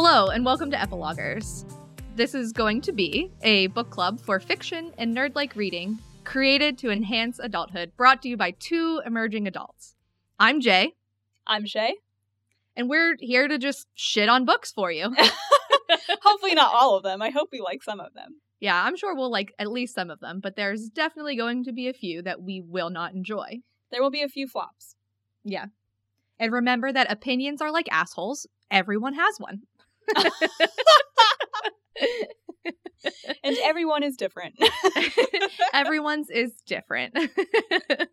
Hello, and welcome to Epilagers. This is going to be a book club for fiction and nerd like reading created to enhance adulthood, brought to you by two emerging adults. I'm Jay, I'm Shay. and we're here to just shit on books for you. Hopefully, not all of them. I hope we like some of them. yeah, I'm sure we'll like at least some of them, but there's definitely going to be a few that we will not enjoy. There will be a few flops. Yeah. And remember that opinions are like assholes. Everyone has one. And everyone is different. Everyone's is different.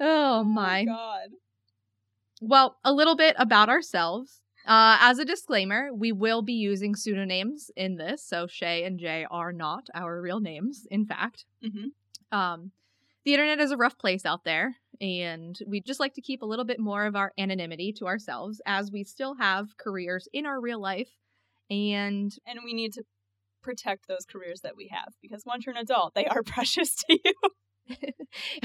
oh my. God. Well, a little bit about ourselves. Uh, as a disclaimer, we will be using pseudonyms in this, so Shay and Jay are not our real names, in fact. Mhm. Um, the internet is a rough place out there, and we'd just like to keep a little bit more of our anonymity to ourselves as we still have careers in our real life. And And we need to protect those careers that we have because once you're an adult, they are precious to you.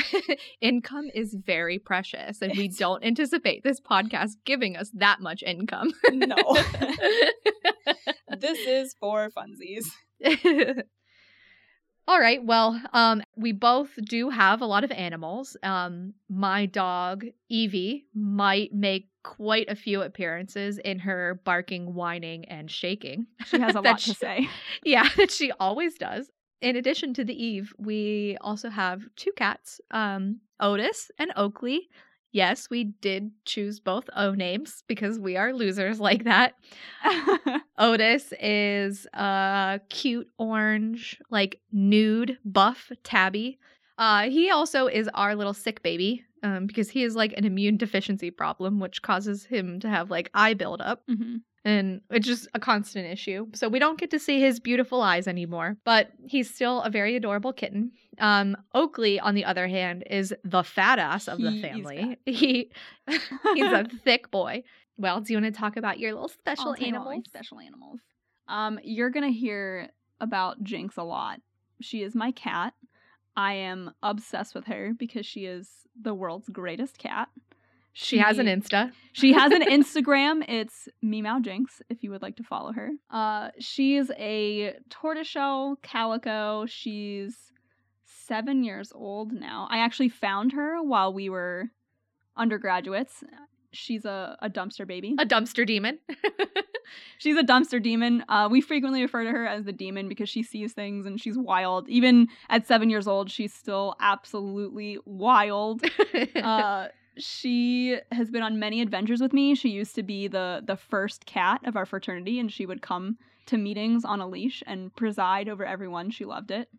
income is very precious, and we don't anticipate this podcast giving us that much income. No. this is for funsies. All right. Well, um, we both do have a lot of animals. Um, my dog Evie might make quite a few appearances in her barking, whining, and shaking. She has a lot she- to say. Yeah, that she always does. In addition to the Eve, we also have two cats, um, Otis and Oakley. Yes, we did choose both O names because we are losers like that. Otis is a cute orange, like nude buff tabby. Uh, he also is our little sick baby um, because he has like an immune deficiency problem, which causes him to have like eye buildup Mhm. And it's just a constant issue. So we don't get to see his beautiful eyes anymore, but he's still a very adorable kitten. Um, Oakley, on the other hand, is the fat ass of the He family. He he's a thick boy. Well, do you want to talk about your little special I'll tell you my animals? Special animals. Um, you're gonna hear about Jinx a lot. She is my cat. I am obsessed with her because she is the world's greatest cat. She has an Insta. She has an Instagram. It's Meow Jinx if you would like to follow her. Uh, she's a tortoiseshell calico. She's seven years old now. I actually found her while we were undergraduates. She's a, a dumpster baby. A dumpster demon. She's a dumpster demon. Uh, we frequently refer to her as the demon because she sees things and she's wild. Even at seven years old, she's still absolutely wild. uh, she has been on many adventures with me. She used to be the the first cat of our fraternity, and she would come to meetings on a leash and preside over everyone. She loved it.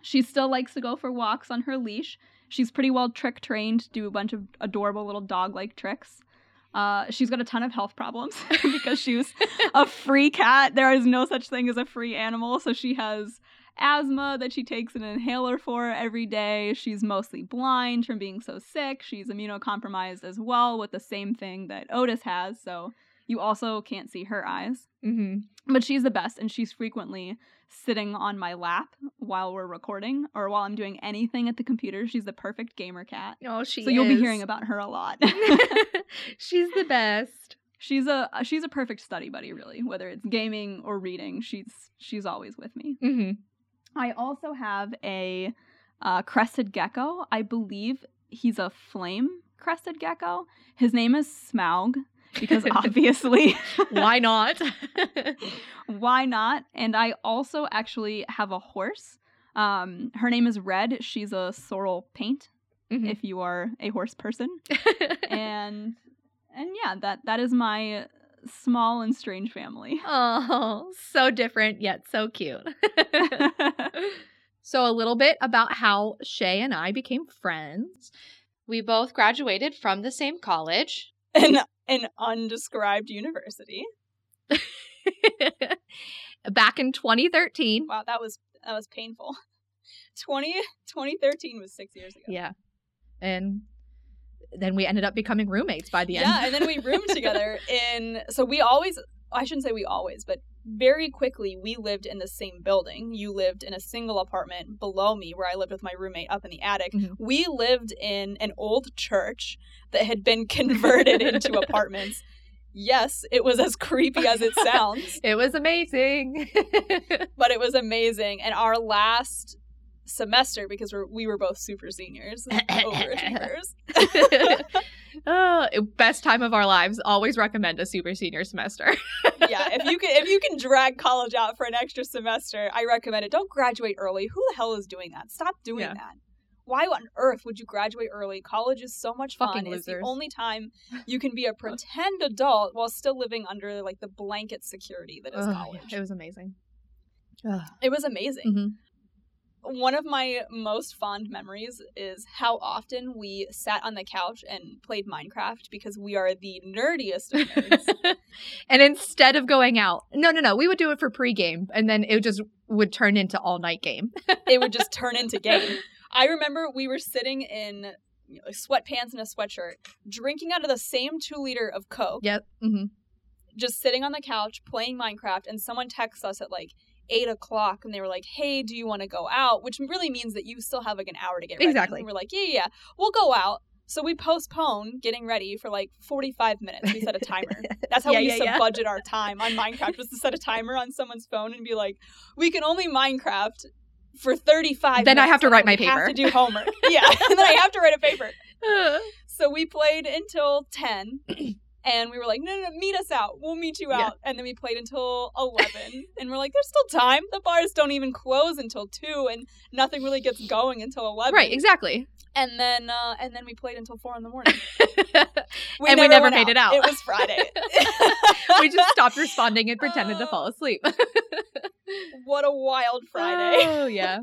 She still likes to go for walks on her leash. She's pretty well trick trained to do a bunch of adorable little dog like tricks. Uh, she's got a ton of health problems because she was a free cat. There is no such thing as a free animal. So she has asthma that she takes an inhaler for every day. She's mostly blind from being so sick. She's immunocompromised as well with the same thing that Otis has. So you also can't see her eyes. hmm But she's the best, and she's frequently sitting on my lap while we're recording or while I'm doing anything at the computer. She's the perfect gamer cat. Oh, she. so you'll be hearing about her a lot. She's the best. she's a she's a perfect study buddy, really. Whether it's gaming or reading, she's she's always with me. hmm I also have a uh, crested gecko. I believe he's a flame crested gecko. His name is Smaug because obviously, Why not? why not? And I also actually have a horse. Um, her name is Red. She's a sorrel paint. Mhm. If you are a horse person, and and yeah, that that is my small and strange family. oh, so different yet so cute. so, a little bit about how Shay and I became friends. We both graduated from the same college. An, an undescribed university. Back in 2013. Wow, that was that was painful. 20, 2013 was six years ago. Yeah. And then we ended up becoming roommates by the end. Yeah, and then we roomed together in. So we always, I shouldn't say we always, but very quickly we lived in the same building. You lived in a single apartment below me, where I lived with my roommate up in the attic. Mhm. We lived in an old church that had been converted into apartments. yes, it was as creepy as it sounds, it was amazing. but it was amazing. And our last semester, because we're, we were both super seniors, overachievers. oh, best time of our lives. Always recommend a super senior semester. yeah, if you can if you can drag college out for an extra semester, I recommend it. Don't graduate early. Who the hell is doing that? Stop doing Yeah. that. Why on earth would you graduate early? College is so much fun. Fucking It's the only time you can be a pretend adult while still living under like the blanket security that is Ugh, college. it was amazing. Ugh. It was amazing. Mhm. One of my most fond memories is how often we sat on the couch and played Minecraft because we are the nerdiest of nerds. and instead of going out, no, no, no, we would do it for pregame, and then it just would turn into all night game. it would just turn into game. I remember we were sitting in you know, sweatpants and a sweatshirt, drinking out of the same two liter of Coke, Yep. hmm just sitting on the couch playing Minecraft, and someone texts us at like eight o'clock, and they were like, "Hey, do you want to go out?" Which really means that you still have like an hour to get ready. Exactly. And we're like, "Yeah, yeah, yeah, we'll go out." So we postpone getting ready for like forty-five minutes. We set a timer. That's how Yeah, we yeah, to yeah. budget our time on Minecraft was to set a timer on someone's phone and be like, "We can only Minecraft." For 35 Then I have to write my we have paper. to do homework. yeah, and then I have to write a paper. So we played until 10. And we were like, no, no, no, meet us out. We'll meet you Yeah. out. And then we played until 11. and we're like, there's still time. The bars don't even close until 2. And nothing really gets going until 11. Right, exactly. And then uh, and then we played until 4 in the morning. And we never made it out. It was Friday. we just stopped responding and pretended to fall asleep. what a wild Friday. Oh yeah.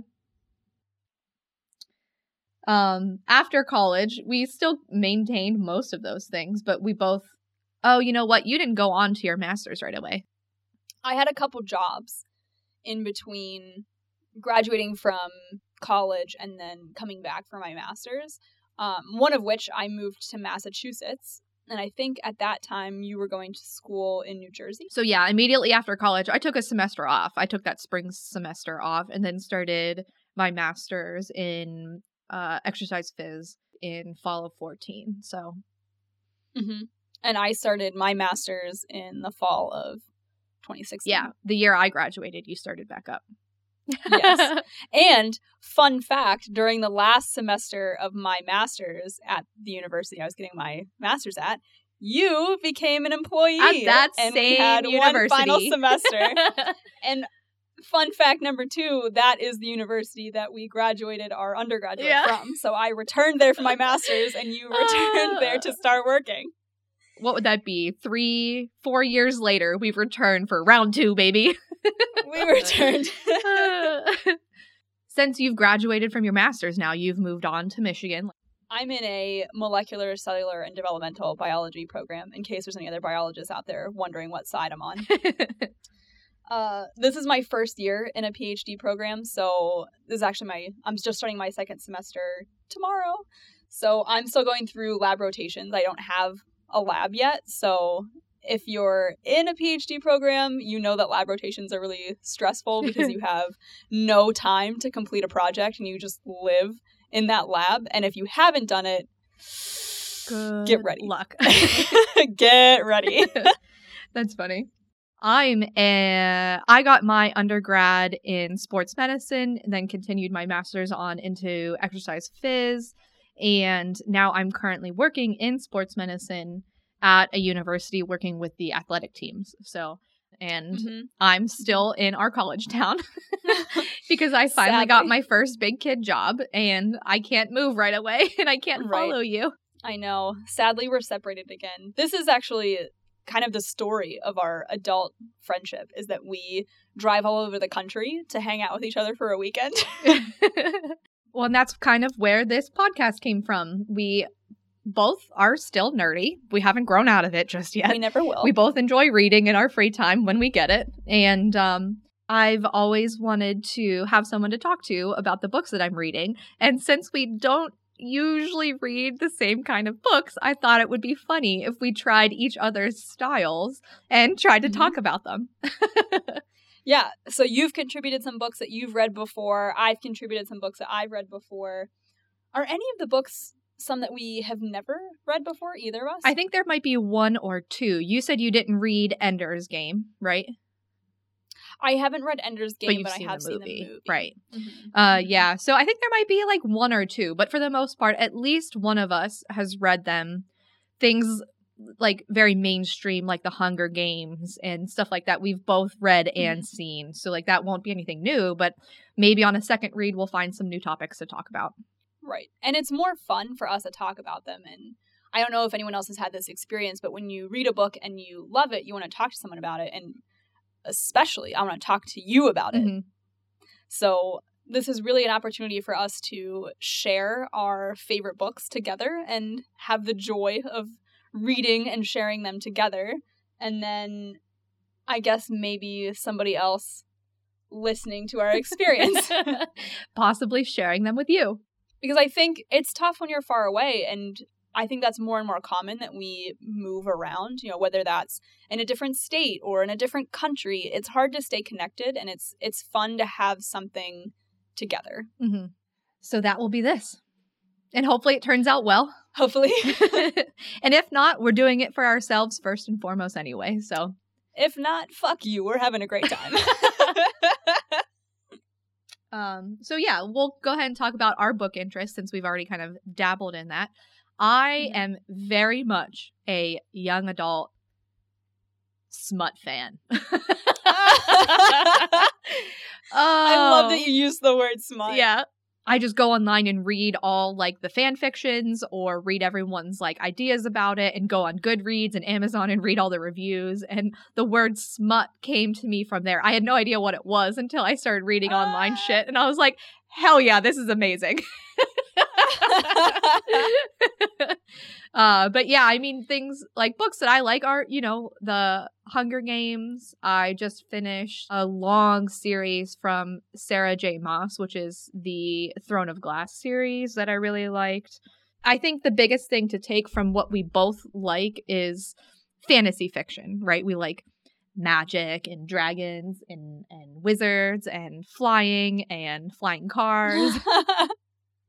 Um, after college, we still maintained most of those things, but we both. Oh, you know what? You didn't go on to your master's right away. I had a couple jobs in between graduating from college and then coming back for my master's. Um, one of which I moved to Massachusetts. And I think at that time you were going to school in New Jersey. So yeah, immediately after college, I took a semester off. I took that spring semester off, and then started my master's in uh, exercise phys in fall of fourteen. So Mm-hmm. And I started my master's in the fall of 2016. yeah, the year I graduated, you started back up. Yes. And fun fact during the last semester of my master's at the university I was getting my master's at, you became an employee At that and we same had one final semester. and fun fact number two, that is the university that we graduated our undergraduate Yeah. from. So I returned there for my master's and you returned there to ah. start working. What would that be? Three, four years later, we've returned for round two, baby. We returned. Since you've graduated from your master's now, you've moved on to Michigan. I'm in a molecular, cellular, and developmental biology program. In case there's any other biologists out there wondering what side I'm on, uh, this is my first year in a PhD program, so this is actually my. I'm just starting my second semester tomorrow, so I'm still going through lab rotations. I don't have a lab yet, so if you're in a PhD program, you know that lab rotations are really stressful because you have no time to complete a project and you just live in that lab. And if you haven't done it, Good Get ready. Luck. get ready. That's funny. I'm a, I got my undergrad in sports medicine, and then continued my master's on into exercise phys, and now I'm currently working in sports medicine at a university working with the athletic teams. So, and Mhm. I'm still in our college town because I finally got my first big kid job and I can't move right away and I can't Right. follow you. I know. Sadly, we're separated again. This is actually kind of the story of our adult friendship is that we drive all over the country to hang out with each other for a weekend. Well, and that's kind of where this podcast came from. We both are still nerdy. We haven't grown out of it just yet. we never will. We both enjoy reading in our free time when we get it. And um, I've always wanted to have someone to talk to about the books that I'm reading. And since we don't usually read the same kind of books, I thought it would be funny if we tried each other's styles and tried to Mhm. talk about them. Yeah, so you've contributed some books that you've read before. I've contributed some books that I've read before. Are any of the books some that we have never read before, either of us. I think there might be one or two. You said you didn't read Ender's Game, right? I haven't read Ender's Game, but you've but seen I have the seen the movie. right? Mhm. Uh, yeah. So I think there might be like one or two, but for the most part, at least one of us has read them. Things like very mainstream, like the Hunger Games and stuff like that. We've both read and seen, so like that won't be anything new. But maybe on a second read, we'll find some new topics to talk about. Right. And it's more fun for us to talk about them. And I don't know if anyone else has had this experience, but when you read a book and you love it, you want to talk to someone about it. And especially, I want to talk to you about it. Mhm. So this is really an opportunity for us to share our favorite books together and have the joy of reading and sharing them together. And then I guess maybe somebody else listening to our experience. Possibly sharing them with you. because I think it's tough when you're far away and I think that's more and more common that we move around, you know, whether that's in a different state or in a different country. It's hard to stay connected and it's it's fun to have something together. hmm So that will be this, and hopefully it turns out well. Hopefully. and if not, we're doing it for ourselves first and foremost anyway. So if not, fuck you. We're having a great time. Um, so yeah, we'll go ahead and talk about our book interest since we've already kind of dabbled in that. I Mhm. am very much a young adult smut fan. I love Oh, that you use the word smut. Yeah. I just go online and read all like the fan fictions or read everyone's like ideas about it and go on Goodreads and Amazon and read all the reviews. And the word smut came to me from there. I had no idea what it was until I started reading online Ah. shit. And I was like, hell yeah, this is amazing. uh, but yeah, I mean, things like books that I like are, you know, the Hunger Games. I just finished a long series from Sarah J. Maas, which is the Throne of Glass series that I really liked. I think the biggest thing to take from what we both like is fantasy fiction, right? We like magic and dragons and, and wizards and flying and flying cars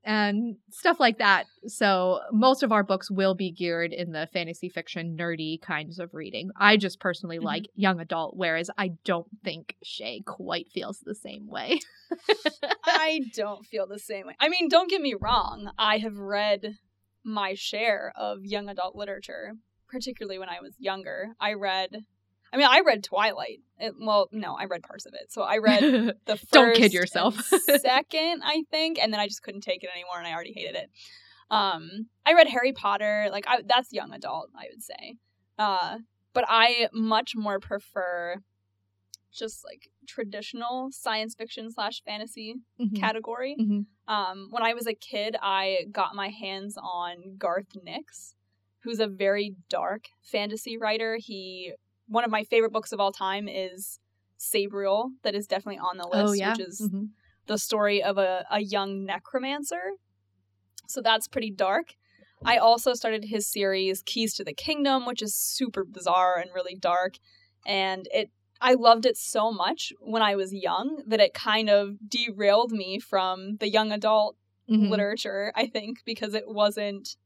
and stuff like that. So most of our books will be geared in the fantasy fiction nerdy kinds of reading. I just personally Mhm. like young adult, whereas I don't think Shay quite feels the same way. I don't feel the same way. I mean, don't get me wrong. I have read my share of young adult literature, particularly when I was younger. I read, I mean, I read Twilight. It, well, no, I read parts of it. So I read the 1st Don't kid yourself. second, I think, and then I just couldn't take it anymore, and I already hated it. Um, I read Harry Potter. Like I, that's young adult, I would say. Uh, but I much more prefer just like traditional science fiction slash fantasy Mhm. category. Mhm. Um, when I was a kid, I got my hands on Garth Nix, who's a very dark fantasy writer. He one of my favorite books of all time is Sabriel, that is definitely on the list, Oh yeah. which is Mhm. the story of a, a young necromancer. So that's pretty dark. I also started his series Keys to the Kingdom, which is super bizarre and really dark. And it I loved it so much when I was young that it kind of derailed me from the young adult Mhm. literature, I think, because it wasn't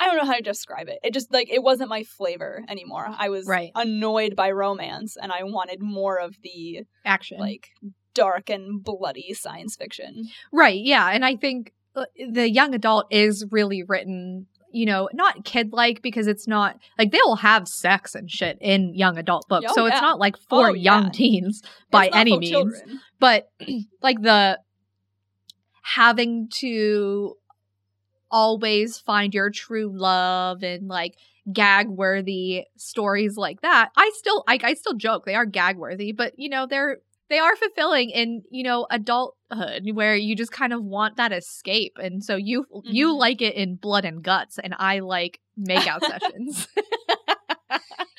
I don't know how to describe it. It just like it wasn't my flavor anymore. I was Right. annoyed by romance and I wanted more of the Action. like dark and bloody science fiction. Right, yeah. And I think uh, the young adult is really written, you know, not kid like because it's not like they will have sex and shit in young adult books. Oh, so yeah. it's not like for Oh, young yeah. teens by any means. children. But like the having to always find your true love and like gag worthy stories like that. I still I, I still joke they are gag worthy, but you know, they're they are fulfilling in, you know, adulthood where you just kind of want that escape. And so you you Mhm. like it in blood and guts and I like makeout sessions.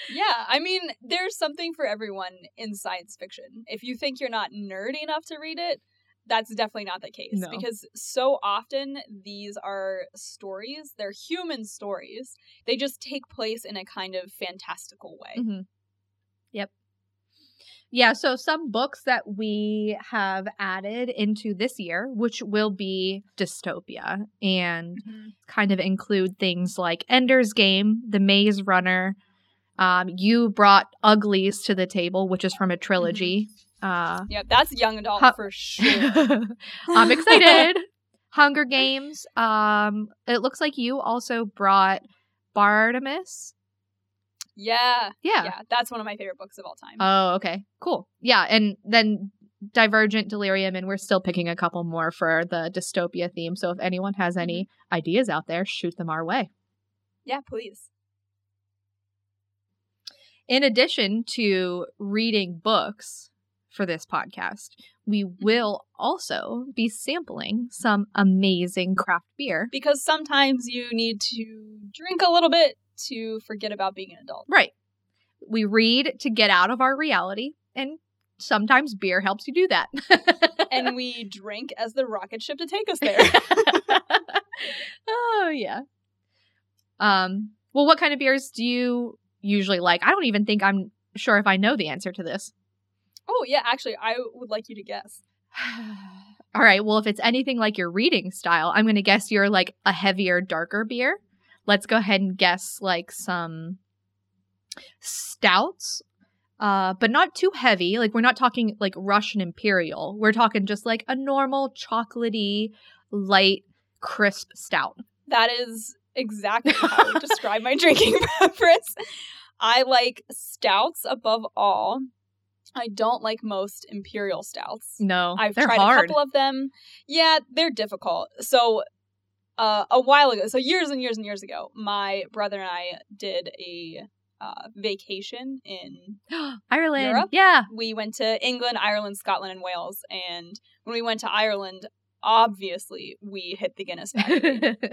Yeah, I mean, there's something for everyone in science fiction. If you think you're not nerdy enough to read it, that's definitely not the case No. because so often these are stories, they're human stories. They just take place in a kind of fantastical way. Mhm. Yep. Yeah, so some books that we have added into this year, which will be dystopia and kind of include things like Ender's Game, The Maze Runner. Um, you brought Uglies to the table, which is from a trilogy. Uh, Yeah, that's young adult for sure. I'm excited. Hunger Games. Um, it looks like you also brought Bartimaeus. Yeah, Yeah. yeah, that's one of my favorite books of all time. Oh, okay. Cool. Yeah, and then Divergent, Delirium, and we're still picking a couple more for the dystopia theme. So if anyone has any ideas out there, shoot them our way. yeah, please. In addition to reading books for this podcast, we will also be sampling some amazing craft beer. Because sometimes you need to drink a little bit to forget about being an adult. Right. We read to get out of our reality, and sometimes beer helps you do that. and we drink as the rocket ship to take us there. oh yeah. Um. Well, what kind of beers do you usually like? I don't even think I'm sure if I know the answer to this. Oh, yeah, actually, I would like you to guess. All right. Well, if it's anything like your reading style, I'm going to guess you're like a heavier, darker beer. Let's go ahead and guess like some stouts, uh, but not too heavy. Like we're not talking like Russian Imperial. We're talking just like a normal, chocolatey, light, crisp stout. That is exactly how I would describe my drinking preference. I like stouts above all. I don't like most imperial stouts. No, I've tried hard. a couple of them. Yeah, they're difficult. So, uh, a while ago, so years and years and years ago, my brother and I did a uh, vacation in. Ireland. Europe? Yeah. We went to England, Ireland, Scotland, and Wales. And when we went to Ireland, obviously we hit the Guinness factory.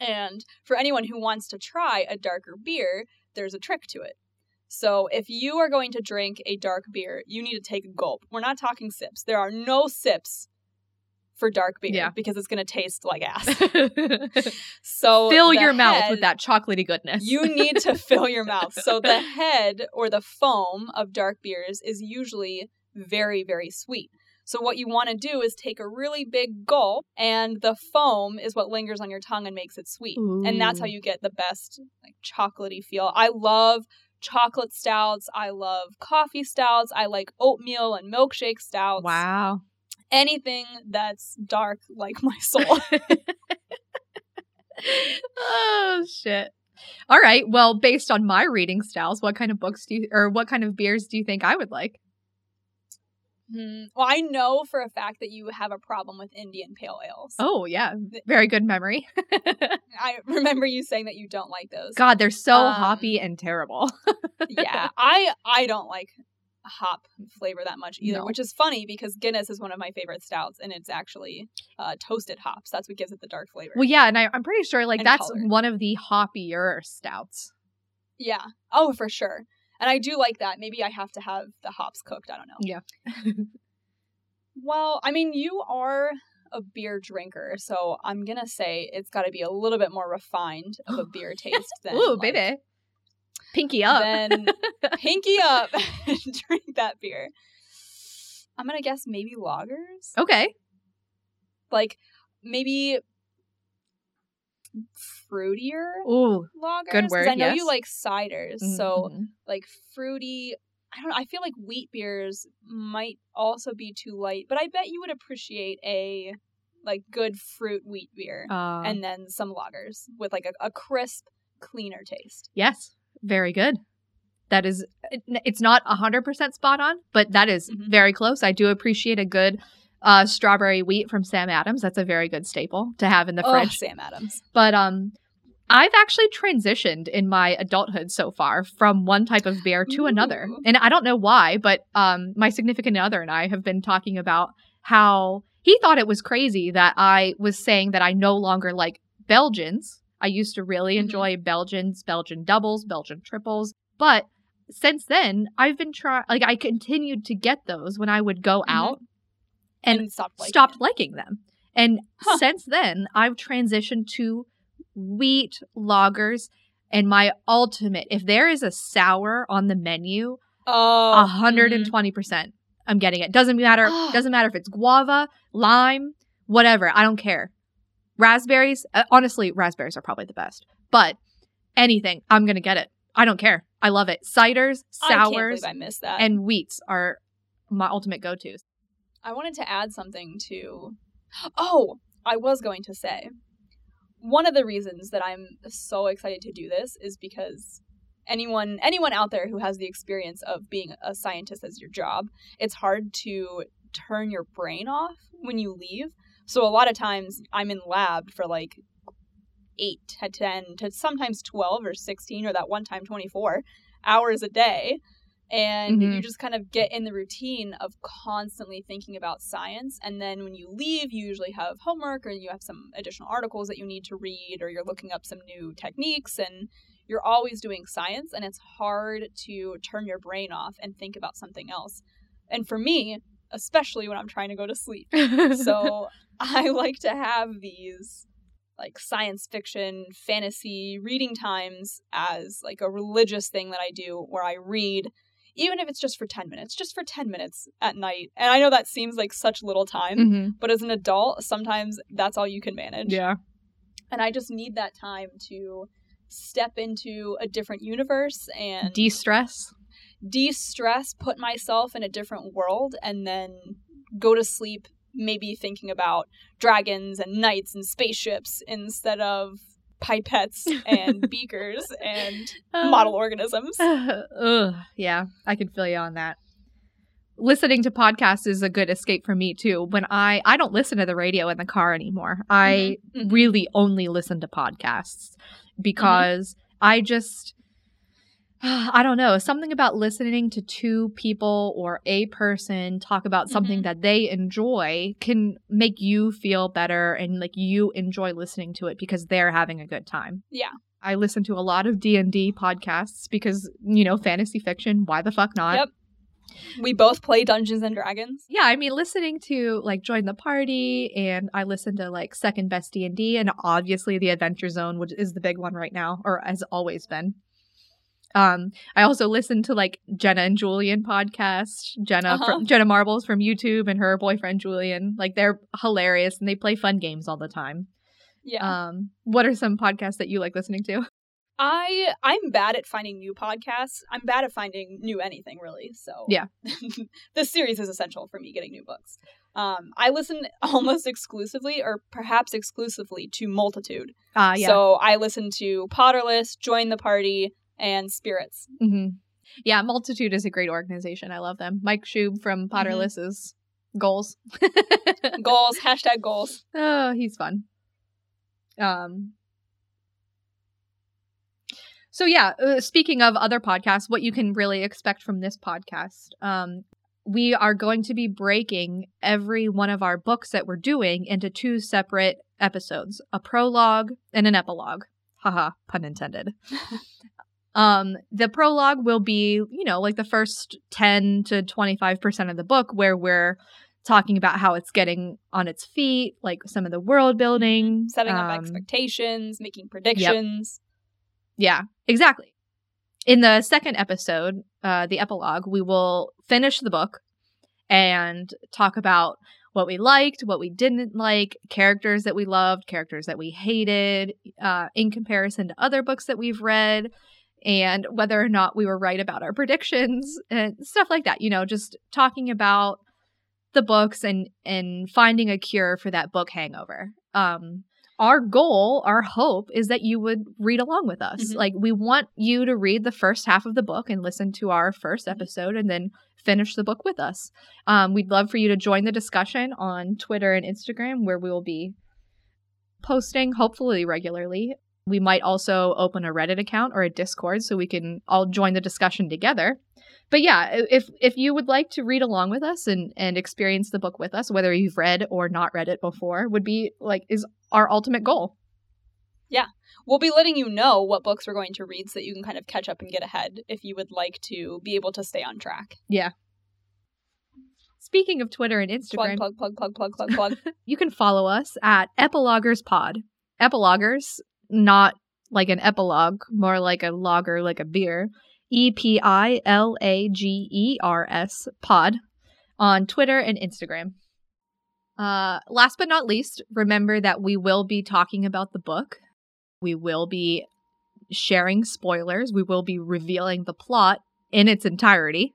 And for anyone who wants to try a darker beer, there's a trick to it. So if you are going to drink a dark beer, you need to take a gulp. We're not talking sips. There are no sips for dark beer Yeah. because it's going to taste like ass. So Fill your mouth with that chocolatey goodness. You need to fill your mouth. So the head or the foam of dark beers is usually very very sweet. So what you want to do is take a really big gulp and the foam is what lingers on your tongue and makes it sweet. And that's how you get the best like chocolatey feel. I love chocolate stouts. I love coffee stouts. I like oatmeal and milkshake stouts. Wow. Anything that's dark like my soul. oh shit. All right. Well, based on my reading styles, what kind of books do you or what kind of beers do you think I would like? Hmm. Well, I know for a fact that you have a problem with Indian pale ales. Oh, yeah. Very good memory. I remember you saying that you don't like those. God, they're so Um, hoppy and terrible. yeah, I I don't like hop flavor that much either, No. which is funny because Guinness is one of my favorite stouts, and it's actually uh, toasted hops. That's what gives it the dark flavor. well, yeah, and I, I'm pretty sure like And that's color. one of the hoppier stouts. yeah. Oh, for sure. And I do like that. Maybe I have to have the hops cooked. I don't know. Yeah. Well, I mean, you are a beer drinker, so I'm gonna say it's got to be a little bit more refined of a beer taste than Ooh, like, baby. Pinky up. Then pinky up and drink that beer. I'm gonna guess maybe lagers. okay. Like maybe fruitier Ooh. lagers. Good word, I know yes. you like ciders, so Mhm. like fruity. I don't know. I feel like wheat beers might also be too light, but I bet you would appreciate a like good fruit wheat beer Uh, and then some lagers with like a, a crisp, cleaner taste. Yes, very good. That is, it- it's not 100% spot on, but that is Mhm. very close. I do appreciate a good uh, strawberry wheat from Sam Adams. That's a very good staple to have in the Oh, fridge. Sam Adams. But um, I've actually transitioned in my adulthood so far from one type of beer to another. And I don't know why, but um, my significant other and I have been talking about how he thought it was crazy that I was saying that I no longer like Belgians. I used to really Mhm. enjoy Belgians, Belgian doubles, Belgian triples, but since then I've been trying like I continued to get those when I would go Mhm. out and stopped liking stopped liking them. And Huh. since then, I've transitioned to wheat lagers. And my ultimate, if there is a sour on the menu, Oh, hundred and twenty percent. I'm getting it. Doesn't matter. Ah. doesn't matter if it's guava, lime, whatever. I don't care. Raspberries. Uh, honestly, raspberries are probably the best. But anything, I'm gonna get it. I don't care. I love it. Ciders, I sours, believe I missed that. and wheats are my ultimate go-tos. I wanted to add something to. Oh, I was going to say. One of the reasons that I'm so excited to do this is because anyone anyone out there who has the experience of being a scientist as your job, it's hard to turn your brain off when you leave. So a lot of times I'm in lab for like 8 to 10 to sometimes 12 or 16 or that one time 24 hours a day and Mhm. you just kind of get in the routine of constantly thinking about science and then when you leave you usually have homework or you have some additional articles that you need to read or you're looking up some new techniques and you're always doing science and it's hard to turn your brain off and think about something else and for me especially when i'm trying to go to sleep so I like to have these like science fiction, fantasy reading times as like a religious thing that I do where I read even if it's just for 10 minutes, just for 10 minutes at night. And I know that seems like such little time, Mhm. but as an adult, sometimes that's all you can manage. Yeah. And I just need that time to step into a different universe and De-stress. de-stress, put myself in a different world, and then go to sleep maybe thinking about dragons and knights and spaceships instead of pipettes and beakers and model organisms. Ugh, yeah, I can feel you on that. Listening to podcasts is a good escape for me too. When I I don't listen to the radio in the car anymore. I Mhm, mhm. really only listen to podcasts because I just I don't know, something about listening to two people or a person talk about something Mhm. that they enjoy can make you feel better and like you enjoy listening to it because they're having a good time. Yeah. I listen to a lot of D&D podcasts because, you know, fantasy fiction, why the fuck not? Yep. We both play Dungeons and Dragons. Yeah, I mean listening to like Join the Party and I listen to like Second Best D&D and obviously The Adventure Zone which is the big one right now or has always been. Um I also listen to like Jenna and Julian podcast, Jenna Uh-huh. from Jenna Marbles from YouTube and her boyfriend Julian. Like they're hilarious and they play fun games all the time. Yeah. Um what are some podcasts that you like listening to? I I'm bad at finding new podcasts. I'm bad at finding new anything really. So Yeah. this series is essential for me getting new books. Um, I listen almost exclusively, or perhaps exclusively, to Multitude. Ah yeah. So I listen to Potterless, Join the Party, and Spirits. hmm Yeah, Multitude is a great organization. I love them. Mike Schub from Potterless is goals. Goals, hashtag goals. oh, he's fun. Um. So yeah, uh, speaking of other podcasts, what you can really expect from this podcast, um, we are going to be breaking every one of our books that we're doing into two separate episodes: a prologue and an epilogue. Haha, pun intended. Um, the prologue will be, you know, like the first 10 to 25% of the book where we're talking about how it's getting on its feet, like some of the world building, Setting up um, expectations, making predictions. Yeah, exactly. In the second episode, uh, the epilogue, we will finish the book and talk about what we liked, what we didn't like, characters that we loved, characters that we hated, uh, in comparison to other books that we've read, and whether or not we were right about our predictions and stuff like that. You know, just talking about the books and and finding a cure for that book hangover. Um, our goal, our hope is that you would read along with us. Mhm. Like we want you to read the first half of the book and listen to our first episode and then finish the book with us. Um, we'd love for you to join the discussion on Twitter and Instagram where we will be posting hopefully regularly. We might also open a Reddit account or a Discord so we can all join the discussion together. But yeah, if if you would like to read along with us and and experience the book with us, whether you've read or not read it before, would be like is our ultimate goal. Yeah. We'll be letting you know what books we're going to read so that you can kind of catch up and get ahead if you would like to be able to stay on track. Yeah. Speaking of Twitter and Instagram, Plug, plug, plug, plug, plug, plug, plug. you can follow us at Epilagers Pod. Epilagers, not like an epilogue, more like a lager, like a beer. E P I L A G E R S pod on Twitter and Instagram. Uh, last but not least, remember that we will be talking about the book. We will be sharing spoilers. We will be revealing the plot in its entirety.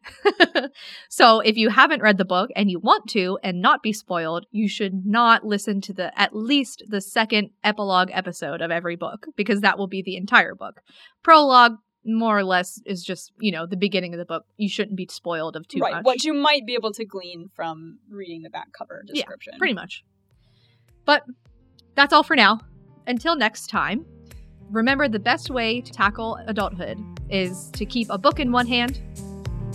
so if you haven't read the book and you want to and not be spoiled, you should not listen to the at least the second epilogue episode of every book because that will be the entire book. Prologue more or less is just, you know, the beginning of the book. You shouldn't be spoiled of too right. much. What you might be able to glean from reading the back cover description. Pretty much. But that's all for now. Until next time, remember the best way to tackle adulthood is to keep a book in one hand.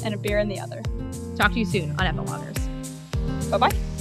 And a beer in the other. Talk to you soon on Epilagers. Bye bye.